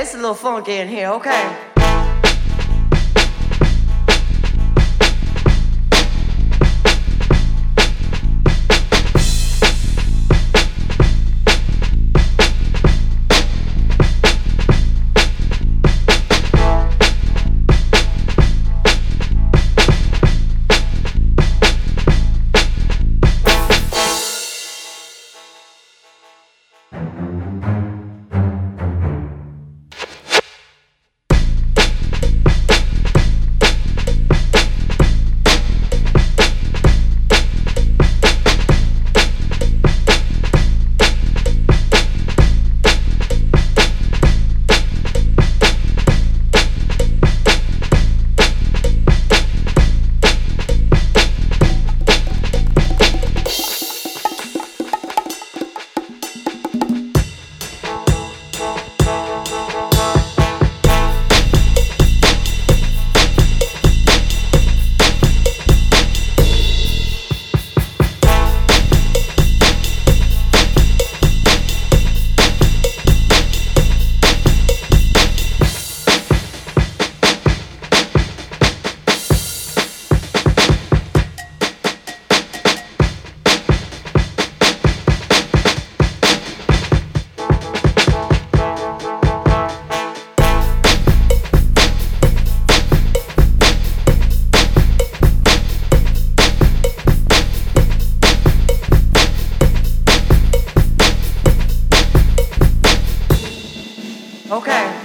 it's a little funky in here, okay? Okay.